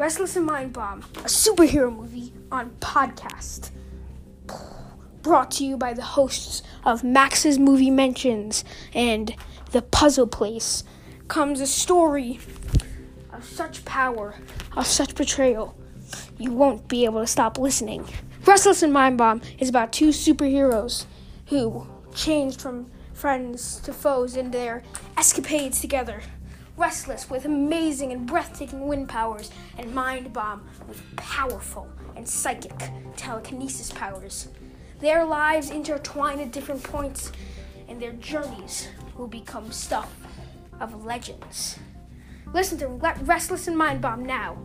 Restless and Mind Bomb, a superhero movie on podcast. Brought to you by the hosts of Max's Movie Mentions and The Puzzle Place comes a story of such power, of such betrayal, you won't be able to stop listening. Restless and Mind Bomb is about two superheroes who changed from friends to foes in their escapades together. Restless with amazing and breathtaking wind powers, and Mind Bomb with powerful and psychic telekinesis powers. Their lives intertwine at different points, and their journeys will become stuff of legends. Listen to Restless and Mind Bomb now.